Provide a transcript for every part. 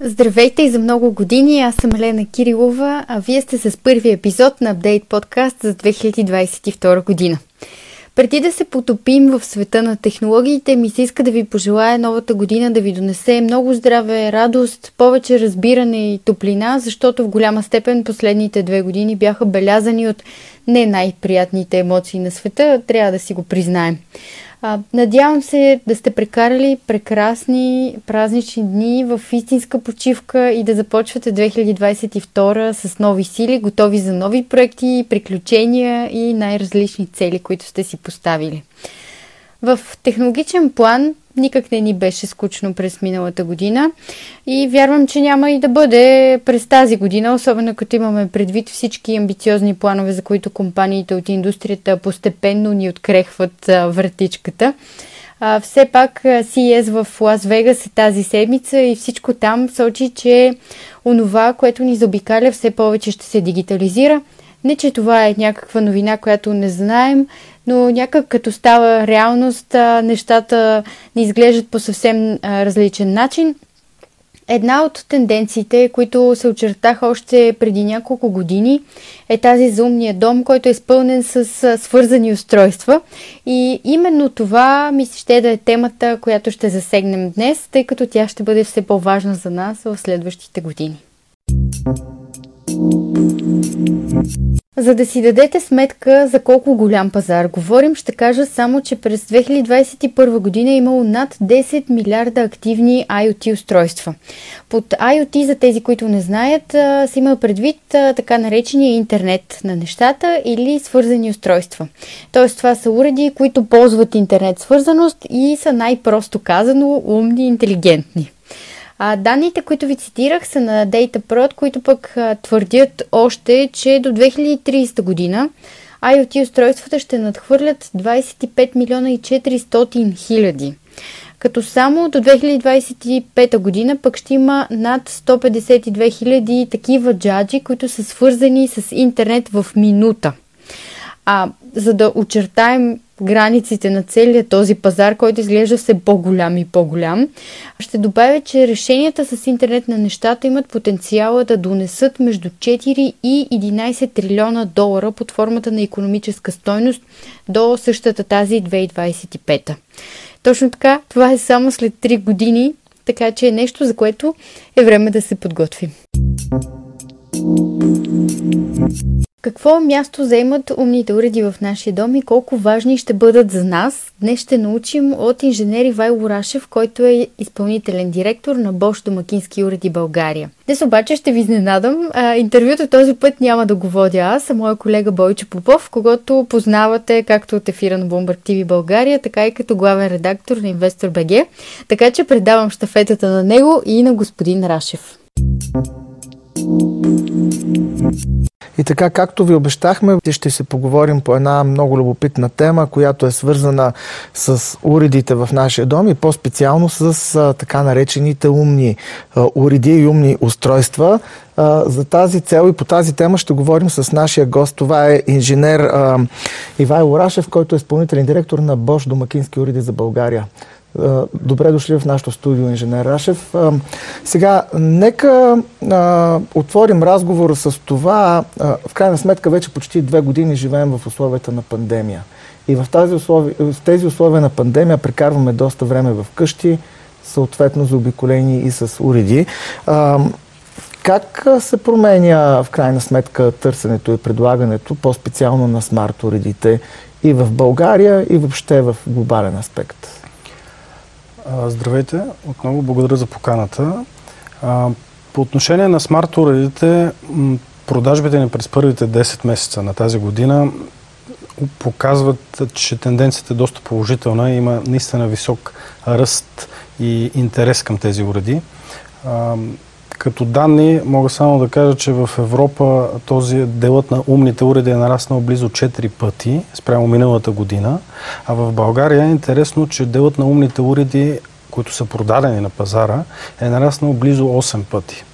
Здравейте и за много години, аз съм Елена Кирилова, а вие сте с първи епизод на Апдейт подкаст за 2022 година. Преди да се потопим в света на технологиите, ми се иска да ви пожелая новата година да ви донесе много здраве, радост, повече разбиране и топлина, защото в голяма степен последните две години бяха белязани от не най-приятните емоции на света, трябва да си го признаем. Надявам се да сте прекарали прекрасни празнични дни в истинска почивка и да започвате 2022 с нови сили, готови за нови проекти, приключения и най-различни цели, които сте си поставили. В технологичен план никак не ни беше скучно през миналата година и вярвам, че няма и да бъде през тази година, особено като имаме предвид всички амбициозни планове, за които компаниите от индустрията постепенно ни открехват вратичката. А, все пак CES в Лас Вегас е тази седмица и всичко там сочи, че онова, което ни заобикаля, все повече ще се дигитализира. Не, че това е някаква новина, която не знаем, но някак като става реалност, нещата ни изглеждат по съвсем различен начин. Една от тенденциите, които се очертаха още преди няколко години, е тази за дом, който е изпълнен с свързани устройства. И именно това ми се ще да е темата, която ще засегнем днес, тъй като тя ще бъде все по-важна за нас в следващите години. За да си дадете сметка за колко голям пазар говорим, ще кажа само, че през 2021 година е имало над 10 милиарда активни IoT устройства. Под IoT, за тези, които не знаят, се има предвид така наречения интернет на нещата или свързани устройства. Тоест това са уреди, които ползват интернет свързаност и са най-просто казано умни и интелигентни. А, данните, които ви цитирах, са на DataProd, които пък а, твърдят още, че до 2030 година IoT устройствата ще надхвърлят 25 милиона и 400 хиляди. Като само до 2025 година пък ще има над 152 хиляди такива джаджи, които са свързани с интернет в минута. А за да очертаем границите на целия този пазар, който изглежда все по-голям и по-голям. Ще добавя, че решенията с интернет на нещата имат потенциала да донесат между 4 и 11 трилиона долара под формата на економическа стойност до същата тази 2025. Точно така, това е само след 3 години, така че е нещо, за което е време да се подготвим. Какво място заемат умните уреди в нашия дом и колко важни ще бъдат за нас? Днес ще научим от инженер Ивайло Рашев, който е изпълнителен директор на Bosch Домакински уреди България. Днес обаче ще ви изненадам. А, интервюто този път няма да го водя аз, а моя колега Бойчо Попов, когато познавате както от ефира на Bloomberg TV България, така и като главен редактор на Investor BG. Така че предавам штафетата на него и на господин Рашев. И така, както ви обещахме, ще се поговорим по една много любопитна тема, която е свързана с уредите в нашия дом и по-специално с така наречените умни уреди и умни устройства. За тази цел и по тази тема ще говорим с нашия гост. Това е инженер а, Ивайло Рашев, който е изпълнителен директор на Бош Домакински уреди за България. Добре дошли в нашото студио, инженер Рашев. Сега, нека а, отворим разговора с това. А, в крайна сметка, вече почти две години живеем в условията на пандемия. И в, тази условия, в тези условия на пандемия прекарваме доста време в къщи, съответно заобиколени и с уреди. А, как се променя в крайна сметка търсенето и предлагането, по-специално на смарт уредите и в България, и въобще в глобален аспект? Здравейте, отново благодаря за поканата. По отношение на смарт уредите, продажбите ни през първите 10 месеца на тази година показват, че тенденцията е доста положителна. Има наистина висок ръст и интерес към тези уреди. Като данни мога само да кажа, че в Европа този делът на умните уреди е нараснал близо 4 пъти спрямо миналата година, а в България е интересно, че делът на умните уреди, които са продадени на пазара, е нараснал близо 8 пъти.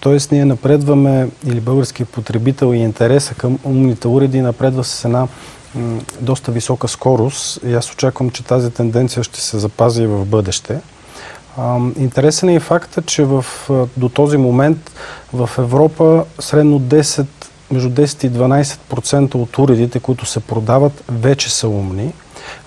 Тоест ние напредваме, или българският потребител и интереса към умните уреди напредва с една доста висока скорост и аз очаквам, че тази тенденция ще се запази и в бъдеще. Интересен е и факта, че в, до този момент в Европа средно 10, между 10 и 12% от уредите, които се продават, вече са умни.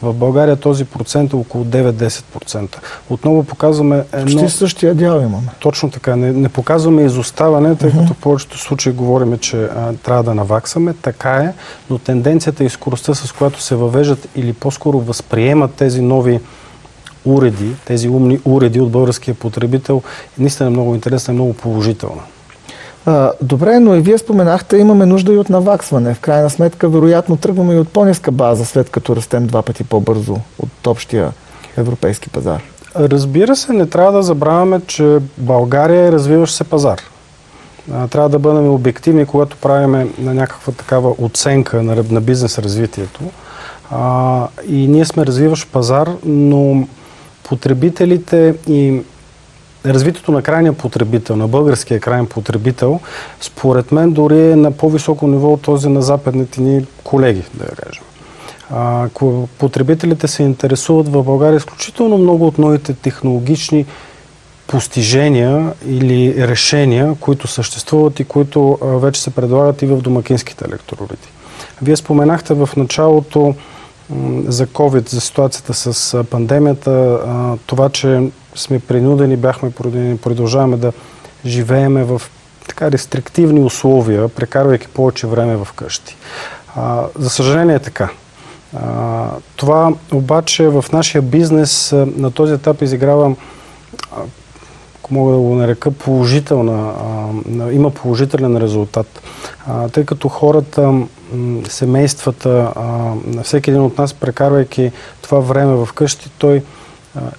В България този процент е около 9-10%. Отново показваме едно... Почти същия дял имаме. Точно така. Не, не показваме изоставане, тъй uh-huh. като в повечето случаи говорим, че а, трябва да наваксаме. Така е, но тенденцията и скоростта, с която се въвеждат или по-скоро възприемат тези нови уреди, тези умни уреди от българския потребител, е наистина много интересна и много положителна. Добре, но и вие споменахте, имаме нужда и от наваксване. В крайна сметка, вероятно, тръгваме и от по-ниска база, след като растем два пъти по-бързо от общия европейски пазар. Разбира се, не трябва да забравяме, че България е развиващ се пазар. Трябва да бъдем обективни, когато правиме на някаква такава оценка на, бизнес развитието. И ние сме развиващ пазар, но потребителите и развитието на крайния потребител, на българския крайен потребител, според мен дори е на по-високо ниво от този на западните ни колеги, да я кажем. А, потребителите се интересуват в България изключително много от новите технологични постижения или решения, които съществуват и които вече се предлагат и в домакинските електролити. Вие споменахте в началото за COVID, за ситуацията с пандемията, това, че сме принудени, бяхме принудени, продължаваме да живееме в така рестриктивни условия, прекарвайки повече време в къщи. за съжаление е така. това обаче в нашия бизнес на този етап изиграва ако мога да го нарека, положителна, има положителен резултат. тъй като хората семействата, на всеки един от нас, прекарвайки това време в къщи, той,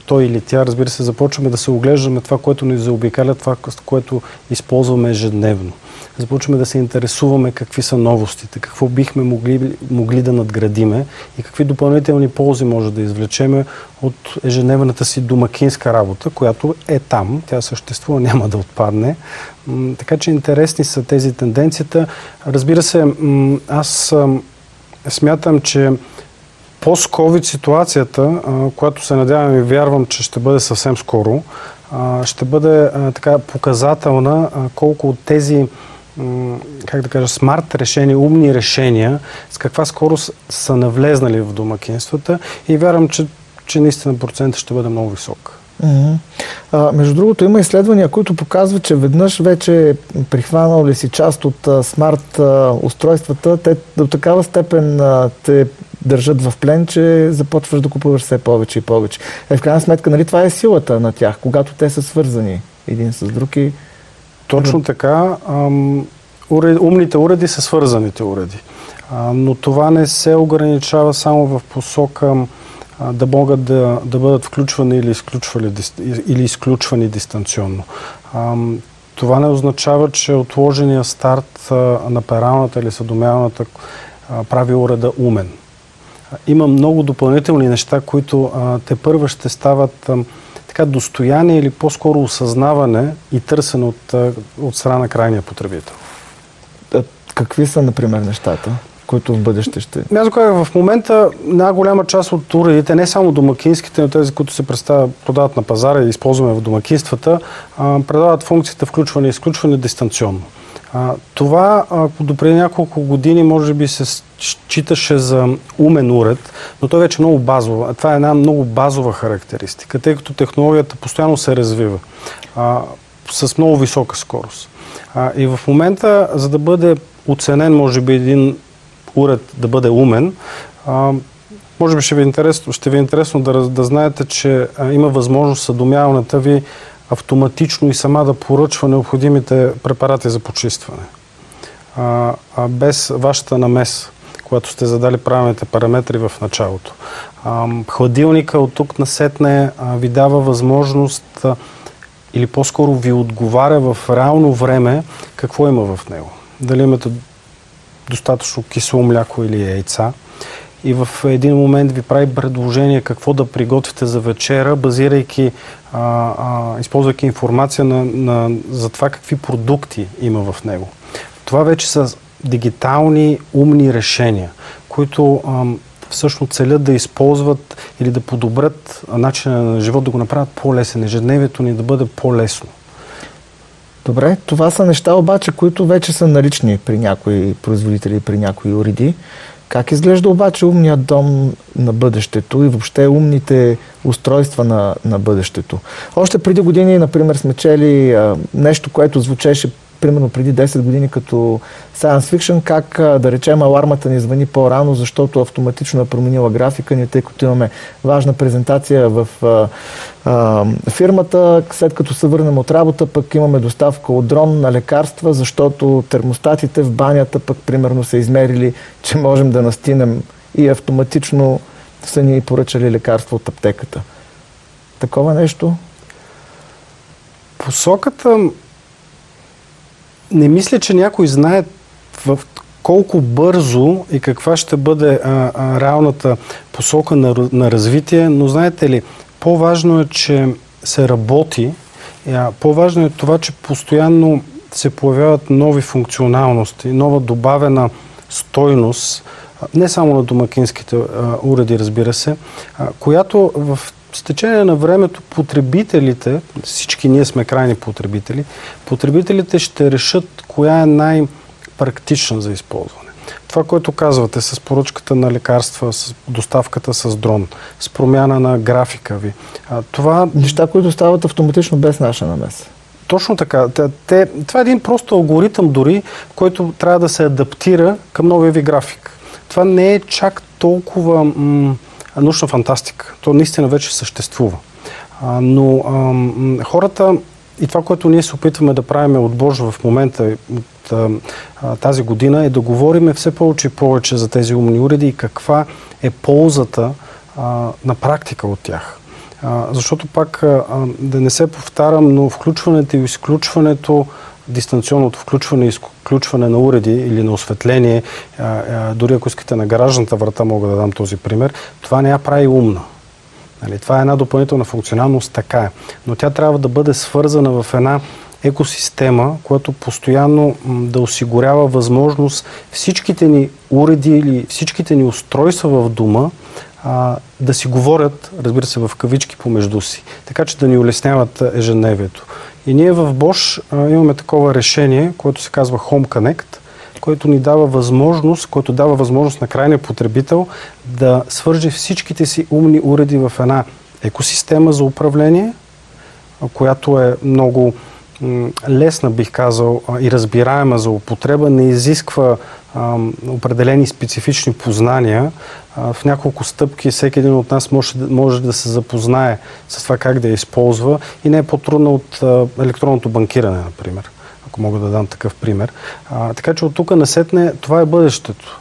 той или тя, разбира се, започваме да се оглеждаме това, което ни заобикаля, това, което използваме ежедневно започваме да се интересуваме какви са новостите, какво бихме могли, могли да надградиме и какви допълнителни ползи може да извлечеме от ежедневната си домакинска работа, която е там, тя съществува, няма да отпадне. Така че интересни са тези тенденцията. Разбира се, аз смятам, че пост-ковид ситуацията, която се надявам и вярвам, че ще бъде съвсем скоро, ще бъде така показателна колко от тези как да кажа, смарт решения, умни решения, с каква скорост са навлезнали в домакинствата и вярвам, че, че наистина процентът ще бъде много висок. Mm-hmm. А, между другото, има изследвания, които показват, че веднъж вече прихванал ли си част от смарт устройствата, те до такава степен те държат в плен, че започваш да купуваш все повече и повече. Е, в крайна сметка, нали, това е силата на тях, когато те са свързани един с друг и точно така. Ам, умните уреди са свързаните уреди. А, но това не се ограничава само в посока а, да могат да, да бъдат включвани или, или изключвани дистанционно. Ам, това не означава, че отложения старт а, на пералната или съдомяваната прави уреда умен. Има много допълнителни неща, които а, те първа ще стават а, така достояние или по-скоро осъзнаване и търсене от, от страна на крайния потребител. Какви са, например, нещата? които в бъдеще ще... Аз казах, в момента най-голяма част от уредите, не само домакинските, но тези, които се продават на пазара и използваме в домакинствата, предават функцията включване и изключване дистанционно. Това ако до преди няколко години може би се считаше за умен уред, но той вече е много базова. Това е една много базова характеристика, тъй като технологията постоянно се развива а, с много висока скорост. А, и в момента, за да бъде оценен, може би, един уред да бъде умен, а, може би ще ви е интересно, ще ви е интересно да, да знаете, че а, има възможност съдомяването ви автоматично и сама да поръчва необходимите препарати за почистване. А, а без вашата намес, когато сте задали правилните параметри в началото. А, хладилника от тук насетне а, ви дава възможност а, или по-скоро ви отговаря в реално време какво има в него. Дали имате достатъчно кисело мляко или яйца и в един момент ви прави предложение какво да приготвите за вечера, базирайки, а, а, използвайки информация на, на, за това какви продукти има в него. Това вече са дигитални умни решения, които а, всъщност целят да използват или да подобрят начина на живот, да го направят по-лесен, ежедневието ни да бъде по-лесно. Добре, това са неща обаче, които вече са налични при някои производители, при някои уреди. Как изглежда обаче умният дом на бъдещето и въобще умните устройства на, на бъдещето? Още преди години, например, сме чели а, нещо, което звучеше примерно преди 10 години като science fiction, как да речем алармата ни звъни по-рано, защото автоматично е променила графика ни, тъй като имаме важна презентация в а, а, фирмата. След като се върнем от работа, пък имаме доставка от дрон на лекарства, защото термостатите в банята пък примерно са измерили, че можем да настинем и автоматично са ни поръчали лекарство от аптеката. Такова нещо? Посоката не мисля, че някой знае в колко бързо и каква ще бъде а, а, реалната посока на, на развитие, но знаете ли, по-важно е, че се работи, а, по-важно е това, че постоянно се появяват нови функционалности, нова добавена стойност, не само на домакинските а, уреди, разбира се, а, която в с течение на времето потребителите, всички ние сме крайни потребители, потребителите ще решат коя е най-практична за използване. Това, което казвате с поръчката на лекарства, с доставката с дрон, с промяна на графика ви, това... Неща, които стават автоматично без наша намеса. Точно така. Те, това е един просто алгоритъм дори, който трябва да се адаптира към новия ви график. Това не е чак толкова... М- научна фантастика. То наистина вече съществува. А, но а, хората и това, което ние се опитваме да правим от Божа в момента, от а, тази година, е да говориме все повече и повече за тези умни уреди и каква е ползата а, на практика от тях. А, защото пак, да не се повтарям, но включването и изключването дистанционното включване и изключване на уреди или на осветление, дори ако искате на гаражната врата, мога да дам този пример, това не я прави умна. Нали, това е една допълнителна функционалност, така е. Но тя трябва да бъде свързана в една екосистема, която постоянно да осигурява възможност всичките ни уреди или всичките ни устройства в дома да си говорят, разбира се, в кавички помежду си, така че да ни улесняват ежедневието. И ние в Bosch а, имаме такова решение, което се казва Home Connect, което ни дава възможност, което дава възможност на крайния потребител да свърже всичките си умни уреди в една екосистема за управление, която е много лесна, бих казал, и разбираема за употреба, не изисква определени специфични познания. В няколко стъпки всеки един от нас може, може да се запознае с това как да я използва и не е по-трудно от електронното банкиране, например, ако мога да дам такъв пример. Така че от тук насетне това е бъдещето.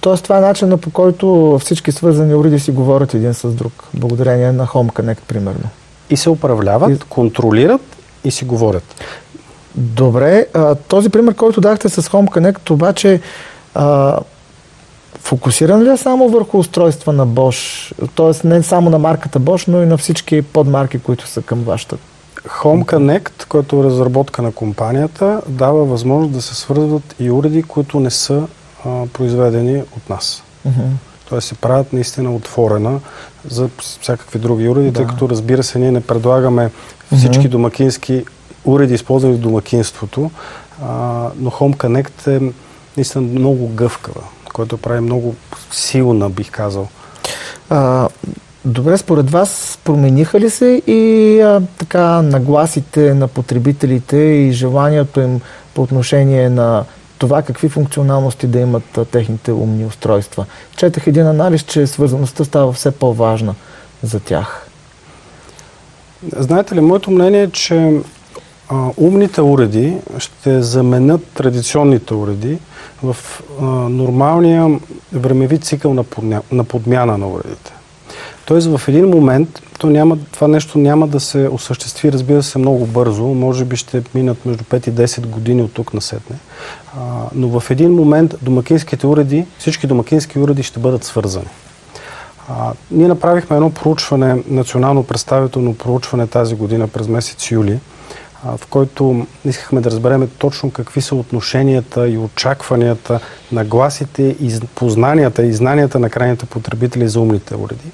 Тоест това е начинът по който всички свързани уреди си говорят един с друг, благодарение на Home Connect, примерно. И се управляват, и... контролират и си говорят. Добре, а, този пример, който дахте с Home Connect, обаче а, фокусиран ли е само върху устройства на Bosch? Тоест не само на марката Bosch, но и на всички подмарки, които са към вашата Home Connect, който е разработка на компанията, дава възможност да се свързват и уреди, които не са а, произведени от нас. Uh-huh. Тоест се правят наистина отворена за всякакви други уреди, да. тъй като разбира се, ние не предлагаме всички uh-huh. домакински уреди, използвани в домакинството, а, но Home Connect е наистина много гъвкава, което прави много силна, бих казал. А, добре, според вас промениха ли се и а, така нагласите на потребителите и желанието им по отношение на това какви функционалности да имат техните умни устройства? Четах един анализ, че свързаността става все по-важна за тях. Знаете ли, моето мнение е, че а, умните уреди ще заменят традиционните уреди в а, нормалния времеви цикъл на, подня, на подмяна на уредите. Тоест в един момент то няма, това нещо няма да се осъществи, разбира се, много бързо. Може би ще минат между 5 и 10 години от тук насетне. А, но в един момент домакинските уреди, всички домакински уреди ще бъдат свързани. А, ние направихме едно проучване, национално представително проучване тази година през месец юли, в който искахме да разберем точно какви са отношенията и очакванията на гласите и познанията и знанията на крайните потребители за умните уреди.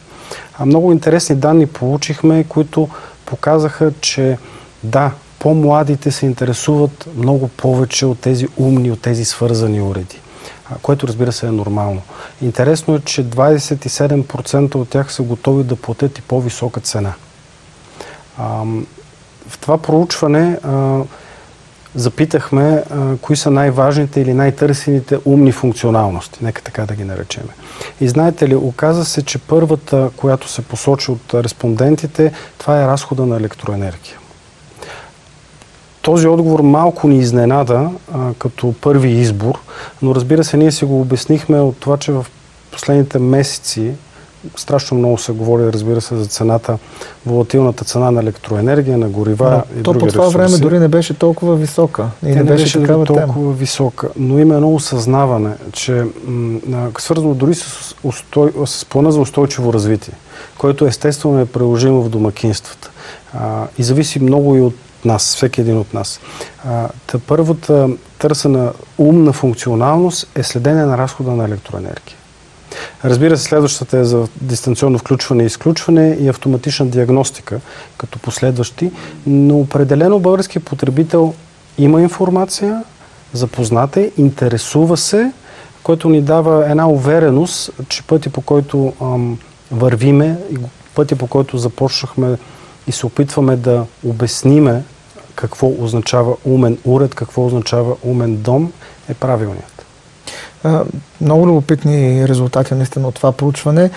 А много интересни данни получихме, които показаха, че да, по-младите се интересуват много повече от тези умни, от тези свързани уреди което разбира се е нормално. Интересно е, че 27% от тях са готови да платят и по-висока цена. В това проучване запитахме кои са най-важните или най-търсените умни функционалности, нека така да ги наречеме. И знаете ли, оказа се, че първата, която се посочи от респондентите, това е разхода на електроенергия. Този отговор малко ни изненада а, като първи избор, но разбира се, ние си го обяснихме от това, че в последните месеци страшно много се говори, разбира се, за цената, волатилната цена на електроенергия, на горива да, и то други по това ресурси. време дори не беше толкова висока. И не, не беше, беше такава толкова тема. висока. Но има едно осъзнаване, че м- свързано дори с, устой, с плана за устойчиво развитие, който естествено е приложимо в домакинствата. А, и зависи много и от нас, всеки един от нас. Та първата търсена умна функционалност е следение на разхода на електроенергия. Разбира се, следващата е за дистанционно включване и изключване и автоматична диагностика като последващи, но определено български потребител има информация, запозната е, интересува се, което ни дава една увереност, че пъти по който ам, вървиме и пъти по който започнахме и се опитваме да обясниме какво означава умен уред, какво означава умен дом, е правилният. Много любопитни резултати наистина от това проучване.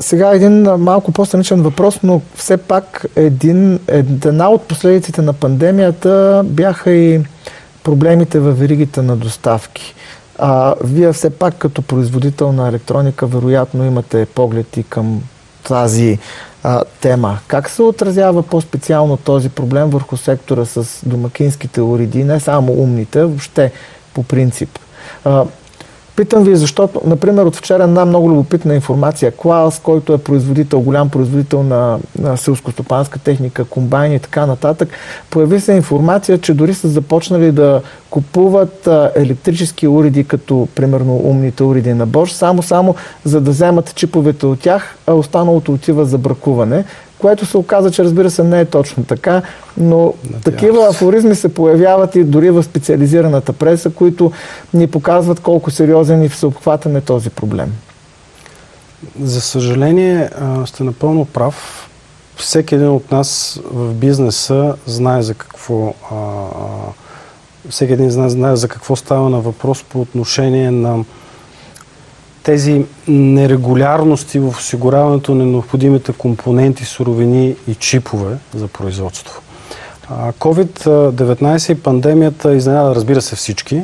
Сега един малко по-страничен въпрос, но все пак един, една от последиците на пандемията бяха и проблемите във веригите на доставки. А, вие все пак като производител на електроника вероятно имате поглед и към тази а, тема. Как се отразява по-специално този проблем върху сектора с домакинските уреди, не само умните, въобще по принцип? А, Питам ви, защото, например, от вчера една много любопитна информация. Клаус, който е производител, голям производител на, на селскостопанска техника, комбайни и така нататък, появи се информация, че дори са започнали да купуват а, електрически уреди, като примерно умните уреди на Bosch, само-само за да вземат чиповете от тях, а останалото отива за бракуване което се оказа, че разбира се не е точно така, но Надявам такива афоризми се появяват и дори в специализираната преса, които ни показват колко сериозен и всеобхватен е този проблем. За съжаление, сте напълно прав. Всеки един от нас в бизнеса знае за какво всеки един знае за какво става на въпрос по отношение на тези нерегулярности в осигуряването на необходимите компоненти, суровини и чипове за производство. COVID-19 и пандемията изненада, разбира се, всички.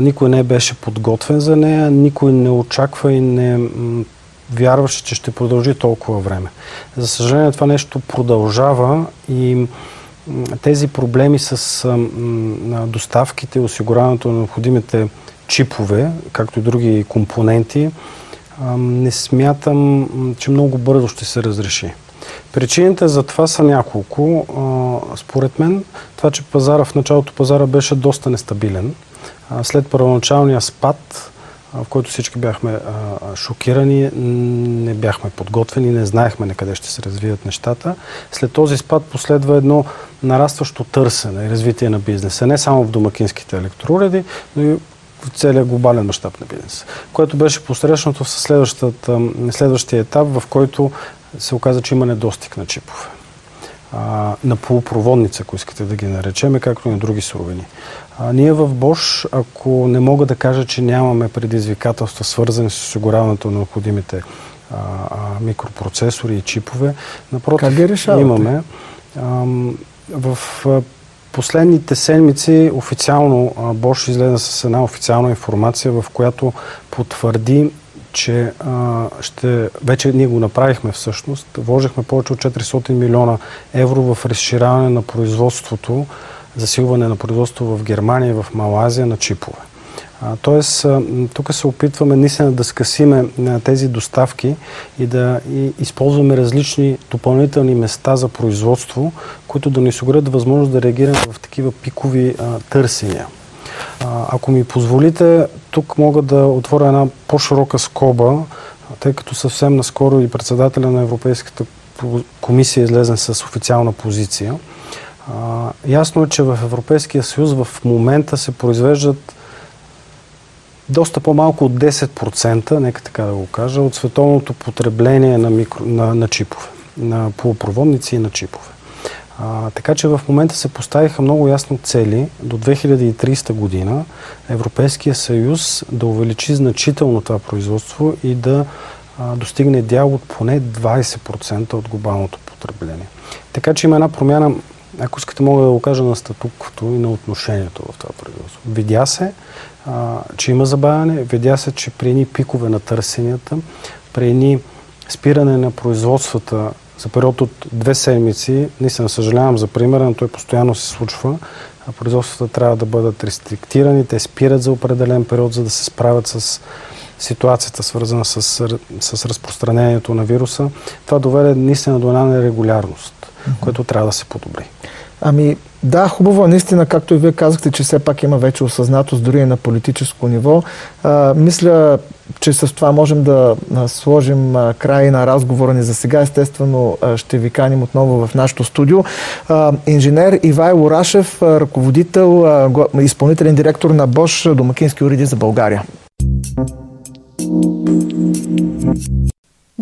Никой не беше подготвен за нея, никой не очаква и не вярваше, че ще продължи толкова време. За съжаление, това нещо продължава и тези проблеми с доставките осигуряването на необходимите чипове, както и други компоненти, не смятам, че много бързо ще се разреши. Причините за това са няколко. Според мен, това, че пазара в началото пазара беше доста нестабилен. След първоначалния спад, в който всички бяхме шокирани, не бяхме подготвени, не знаехме на къде ще се развият нещата. След този спад последва едно нарастващо търсене и развитие на бизнеса. Не само в домакинските електроуреди, но и в целия глобален мащаб на бизнеса, което беше посрещнато в следващия етап, в който се оказа, че има недостиг на чипове. А, на полупроводница, ако искате да ги наречеме, както и на други суровини. А, ние в Bosch, ако не мога да кажа, че нямаме предизвикателства, свързани с осигуряването на необходимите а, микропроцесори и чипове, напротив, имаме. А, в последните седмици официално Бош излезе с една официална информация, в която потвърди, че а, ще, вече ние го направихме всъщност, вложихме повече от 400 милиона евро в разширяване на производството, засилване на производство в Германия и в Малазия на чипове. Тоест, тук се опитваме наистина да скъсиме тези доставки и да използваме различни допълнителни места за производство, които да ни осигурят възможност да реагираме в такива пикови търсения. Ако ми позволите, тук мога да отворя една по-широка скоба, тъй като съвсем наскоро и председателя на Европейската комисия излезе с официална позиция. Ясно е, че в Европейския съюз в момента се произвеждат доста по-малко от 10%, нека така да го кажа, от световното потребление на, микро, на, на чипове, на полупроводници и на чипове. А, така че в момента се поставиха много ясно цели до 2030 година Европейския съюз да увеличи значително това производство и да а, достигне дял от поне 20% от глобалното потребление. Така че има една промяна, ако искате мога да го кажа на статуквото и на отношението в това производство. Видя се, а, че има забавяне, видя се, че при едни пикове на търсенията, при едни спиране на производствата за период от две седмици, наистина съжалявам за примера, но той постоянно се случва, а производствата трябва да бъдат рестриктирани, те спират за определен период, за да се справят с ситуацията, свързана с, с разпространението на вируса. Това доведе наистина до една нерегулярност, mm-hmm. което трябва да се подобри. Ами, да, хубаво е наистина, както и вие казахте, че все пак има вече осъзнатост дори и на политическо ниво. А, мисля, че с това можем да сложим край на разговора ни за сега. Естествено, ще ви каним отново в нашото студио. Инженер Ивайло Рашев, ръководител, изпълнителен директор на Бош Домакински уреди за България.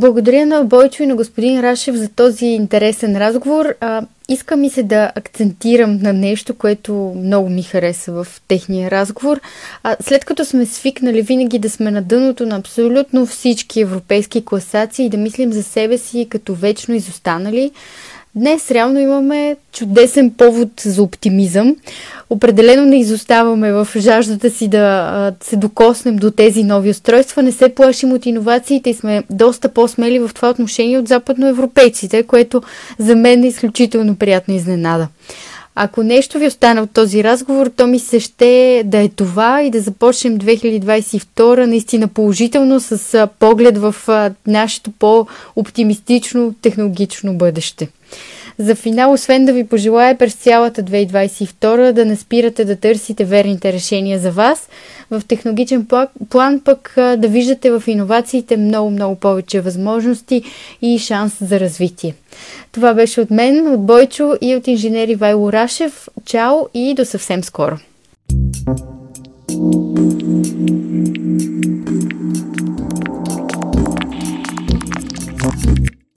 Благодаря на Бойчо и на господин Рашев за този интересен разговор. А, иска ми се да акцентирам на нещо, което много ми хареса в техния разговор. А, след като сме свикнали винаги да сме на дъното на абсолютно всички европейски класации и да мислим за себе си като вечно изостанали, Днес реално имаме чудесен повод за оптимизъм. Определено не изоставаме в жаждата си да се докоснем до тези нови устройства. Не се плашим от иновациите и сме доста по-смели в това отношение от западноевропейците, което за мен е изключително приятна изненада. Ако нещо ви остана от този разговор, то ми се ще да е това и да започнем 2022 наистина положително с поглед в нашето по-оптимистично технологично бъдеще. За финал, освен да ви пожелая през цялата 2022 да не спирате да търсите верните решения за вас, в технологичен план пък да виждате в иновациите много-много повече възможности и шанс за развитие. Това беше от мен, от Бойчо и от инженери Вайло Рашев. Чао и до съвсем скоро! thank you